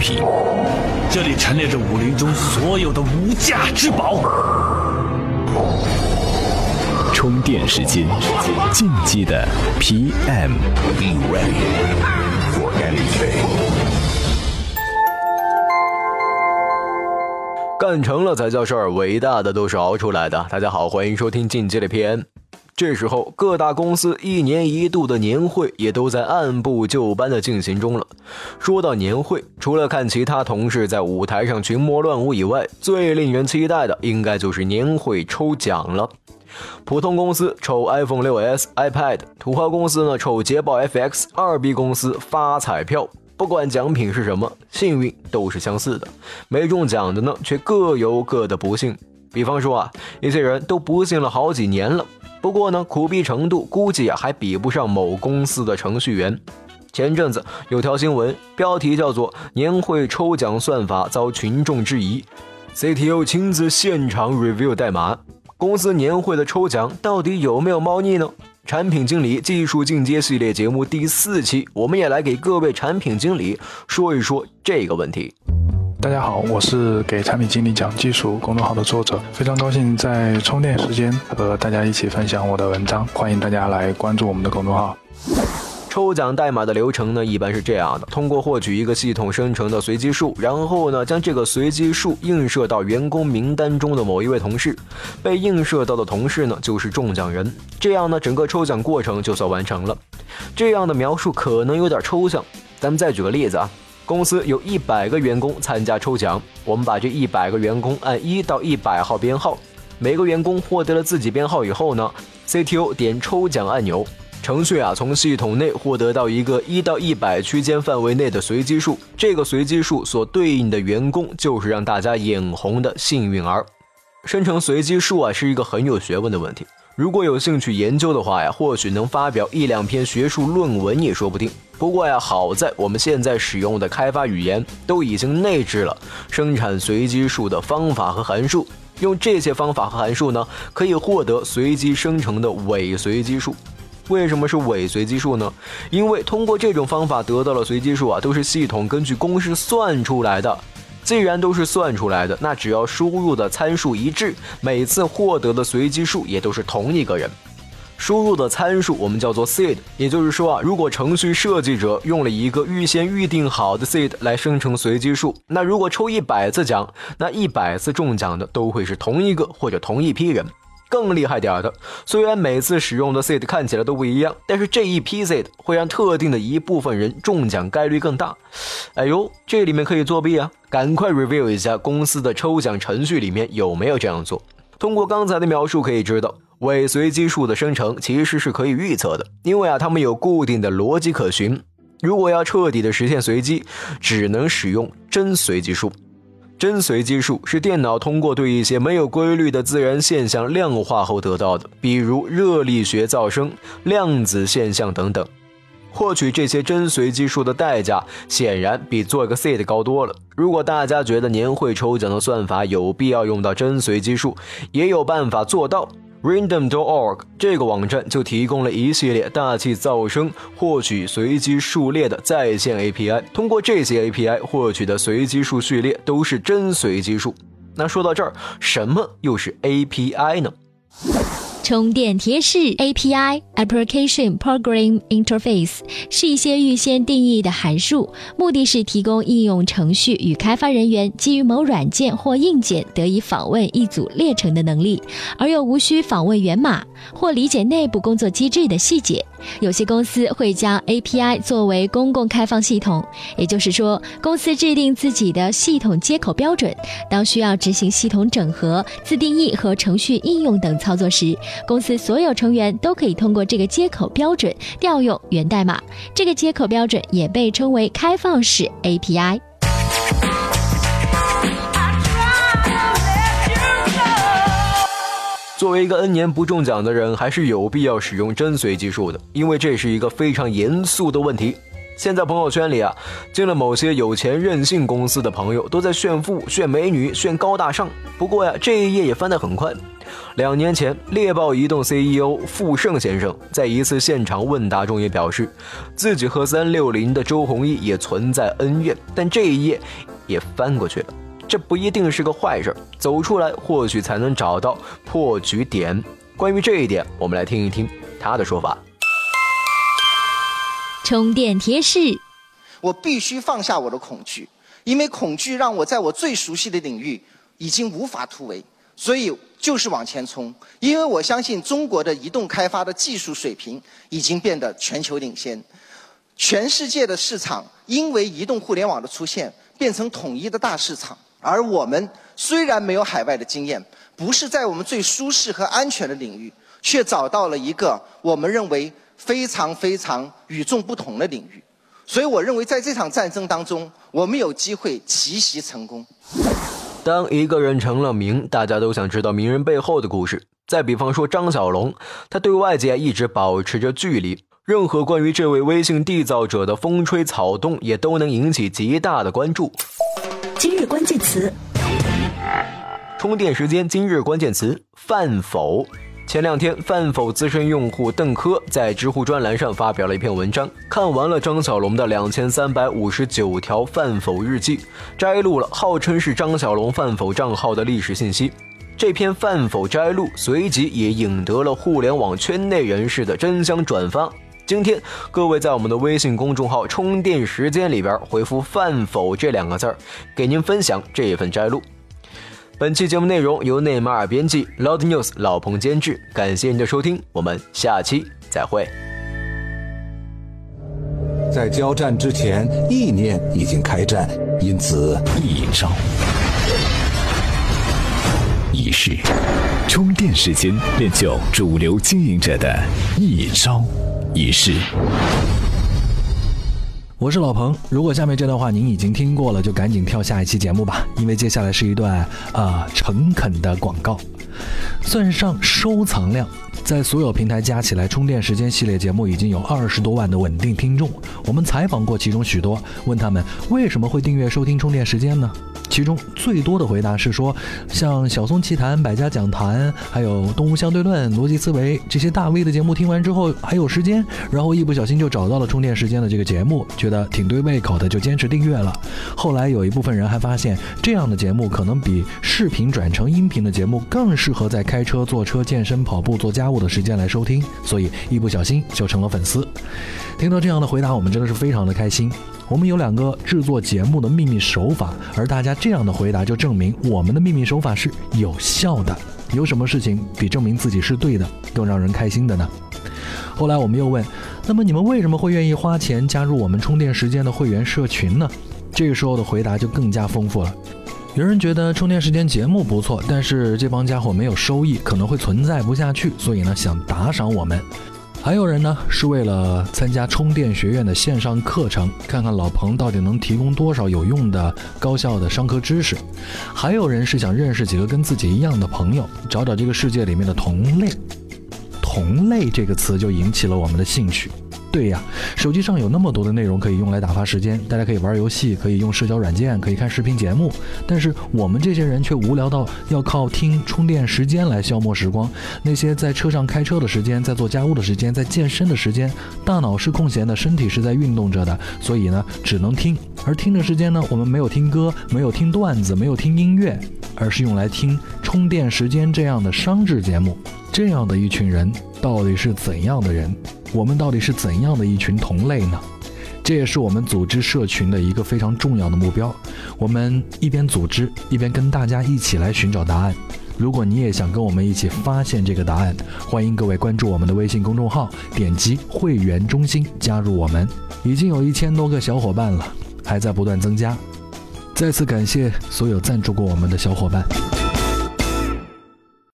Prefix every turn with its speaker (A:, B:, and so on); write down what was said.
A: 品，这里陈列着武林中所有的无价之宝。
B: 充电时间，进击的 PM。
C: 干成了才叫事儿，伟大的都是熬出来的。大家好，欢迎收听进击的 PM。这时候，各大公司一年一度的年会也都在按部就班的进行中了。说到年会，除了看其他同事在舞台上群魔乱舞以外，最令人期待的应该就是年会抽奖了。普通公司抽 iPhone 6s、iPad，土豪公司呢抽捷豹 FX，二 B 公司发彩票。不管奖品是什么，幸运都是相似的。没中奖的呢，却各有各的不幸。比方说啊，一些人都不幸了好几年了。不过呢，苦逼程度估计啊还比不上某公司的程序员。前阵子有条新闻，标题叫做“年会抽奖算法遭群众质疑 ”，CTO 亲自现场 review 代码。公司年会的抽奖到底有没有猫腻呢？产品经理技术进阶系列节目第四期，我们也来给各位产品经理说一说这个问题。
D: 大家好，我是给产品经理讲技术公众号的作者，非常高兴在充电时间和大家一起分享我的文章，欢迎大家来关注我们的公众号。
C: 抽奖代码的流程呢，一般是这样的：通过获取一个系统生成的随机数，然后呢，将这个随机数映射到员工名单中的某一位同事，被映射到的同事呢，就是中奖人。这样呢，整个抽奖过程就算完成了。这样的描述可能有点抽象，咱们再举个例子啊。公司有一百个员工参加抽奖，我们把这一百个员工按一到一百号编号，每个员工获得了自己编号以后呢，CTO 点抽奖按钮，程序啊从系统内获得到一个一到一百区间范围内的随机数，这个随机数所对应的员工就是让大家眼红的幸运儿。生成随机数啊是一个很有学问的问题。如果有兴趣研究的话呀，或许能发表一两篇学术论文也说不定。不过呀，好在我们现在使用的开发语言都已经内置了生产随机数的方法和函数，用这些方法和函数呢，可以获得随机生成的伪随机数。为什么是伪随机数呢？因为通过这种方法得到的随机数啊，都是系统根据公式算出来的。既然都是算出来的，那只要输入的参数一致，每次获得的随机数也都是同一个人。输入的参数我们叫做 seed，也就是说啊，如果程序设计者用了一个预先预定好的 seed 来生成随机数，那如果抽一百次奖，那一百次中奖的都会是同一个或者同一批人。更厉害点的，虽然每次使用的 seed 看起来都不一样，但是这一批 seed 会让特定的一部分人中奖概率更大。哎呦，这里面可以作弊啊！赶快 review 一下公司的抽奖程序里面有没有这样做。通过刚才的描述可以知道，伪随机数的生成其实是可以预测的，因为啊，它们有固定的逻辑可循。如果要彻底的实现随机，只能使用真随机数。真随机数是电脑通过对一些没有规律的自然现象量化后得到的，比如热力学噪声、量子现象等等。获取这些真随机数的代价显然比做个 seed 高多了。如果大家觉得年会抽奖的算法有必要用到真随机数，也有办法做到。Random.org 这个网站就提供了一系列大气噪声获取随机数列的在线 API。通过这些 API 获取的随机数序列都是真随机数。那说到这儿，什么又是 API 呢？
E: 充电贴士 API Application Program Interface 是一些预先定义的函数，目的是提供应用程序与开发人员基于某软件或硬件得以访问一组列程的能力，而又无需访问源码或理解内部工作机制的细节。有些公司会将 API 作为公共开放系统，也就是说，公司制定自己的系统接口标准。当需要执行系统整合、自定义和程序应用等操作时，公司所有成员都可以通过这个接口标准调用源代码。这个接口标准也被称为开放式 API。
C: 作为一个 N 年不中奖的人，还是有必要使用真随机数的，因为这是一个非常严肃的问题。现在朋友圈里啊，进了某些有钱任性公司的朋友都在炫富、炫美女、炫高大上。不过呀，这一页也翻得很快。两年前，猎豹移动 CEO 傅盛先生在一次现场问答中也表示，自己和三六零的周鸿祎也存在恩怨，但这一页也翻过去了。这不一定是个坏事，走出来或许才能找到破局点。关于这一点，我们来听一听他的说法。
E: 充电贴士：
F: 我必须放下我的恐惧，因为恐惧让我在我最熟悉的领域已经无法突围，所以就是往前冲。因为我相信中国的移动开发的技术水平已经变得全球领先，全世界的市场因为移动互联网的出现变成统一的大市场。而我们虽然没有海外的经验，不是在我们最舒适和安全的领域，却找到了一个我们认为非常非常与众不同的领域。所以，我认为在这场战争当中，我们有机会奇袭成功。
C: 当一个人成了名，大家都想知道名人背后的故事。再比方说张小龙，他对外界一直保持着距离，任何关于这位微信缔造者的风吹草动，也都能引起极大的关注。
G: 今日关键词：
C: 充电时间。今日关键词：饭否。前两天，饭否资深用户邓科在知乎专栏上发表了一篇文章，看完了张小龙的两千三百五十九条饭否日记，摘录了号称是张小龙饭否账号的历史信息。这篇饭否摘录随即也引得了互联网圈内人士的争相转发。今天，各位在我们的微信公众号“充电时间”里边回复“饭否”这两个字儿，给您分享这份摘录。本期节目内容由内马尔编辑，Loud News 老彭监制。感谢您的收听，我们下期再会。
H: 在交战之前，意念已经开战，因此
B: 一招一式，充电时间练就主流经营者的一招。仪式。
I: 我是老彭。如果下面这段话您已经听过了，就赶紧跳下一期节目吧，因为接下来是一段啊诚恳的广告。算上收藏量，在所有平台加起来，充电时间系列节目已经有二十多万的稳定听众。我们采访过其中许多，问他们为什么会订阅收听充电时间呢？其中最多的回答是说，像小松奇谈、百家讲坛，还有动物相对论、逻辑思维这些大 V 的节目听完之后还有时间，然后一不小心就找到了充电时间的这个节目，觉得挺对胃口的，就坚持订阅了。后来有一部分人还发现，这样的节目可能比视频转成音频的节目更适合在开车、坐车、健身、跑步、做家务的时间来收听，所以一不小心就成了粉丝。听到这样的回答，我们真的是非常的开心。我们有两个制作节目的秘密手法，而大家这样的回答就证明我们的秘密手法是有效的。有什么事情比证明自己是对的更让人开心的呢？后来我们又问，那么你们为什么会愿意花钱加入我们充电时间的会员社群呢？这个时候的回答就更加丰富了。有人觉得充电时间节目不错，但是这帮家伙没有收益，可能会存在不下去，所以呢想打赏我们。还有人呢，是为了参加充电学院的线上课程，看看老彭到底能提供多少有用的、高效的商科知识；还有人是想认识几个跟自己一样的朋友，找找这个世界里面的同类。同类这个词就引起了我们的兴趣。对呀，手机上有那么多的内容可以用来打发时间，大家可以玩游戏，可以用社交软件，可以看视频节目。但是我们这些人却无聊到要靠听充电时间来消磨时光。那些在车上开车的时间，在做家务的时间，在健身的时间，大脑是空闲的，身体是在运动着的，所以呢，只能听。而听的时间呢，我们没有听歌，没有听段子，没有听音乐，而是用来听充电时间这样的商制节目。这样的一群人到底是怎样的人？我们到底是怎样的一群同类呢？这也是我们组织社群的一个非常重要的目标。我们一边组织，一边跟大家一起来寻找答案。如果你也想跟我们一起发现这个答案，欢迎各位关注我们的微信公众号，点击会员中心加入我们。已经有一千多个小伙伴了，还在不断增加。再次感谢所有赞助过我们的小伙伴。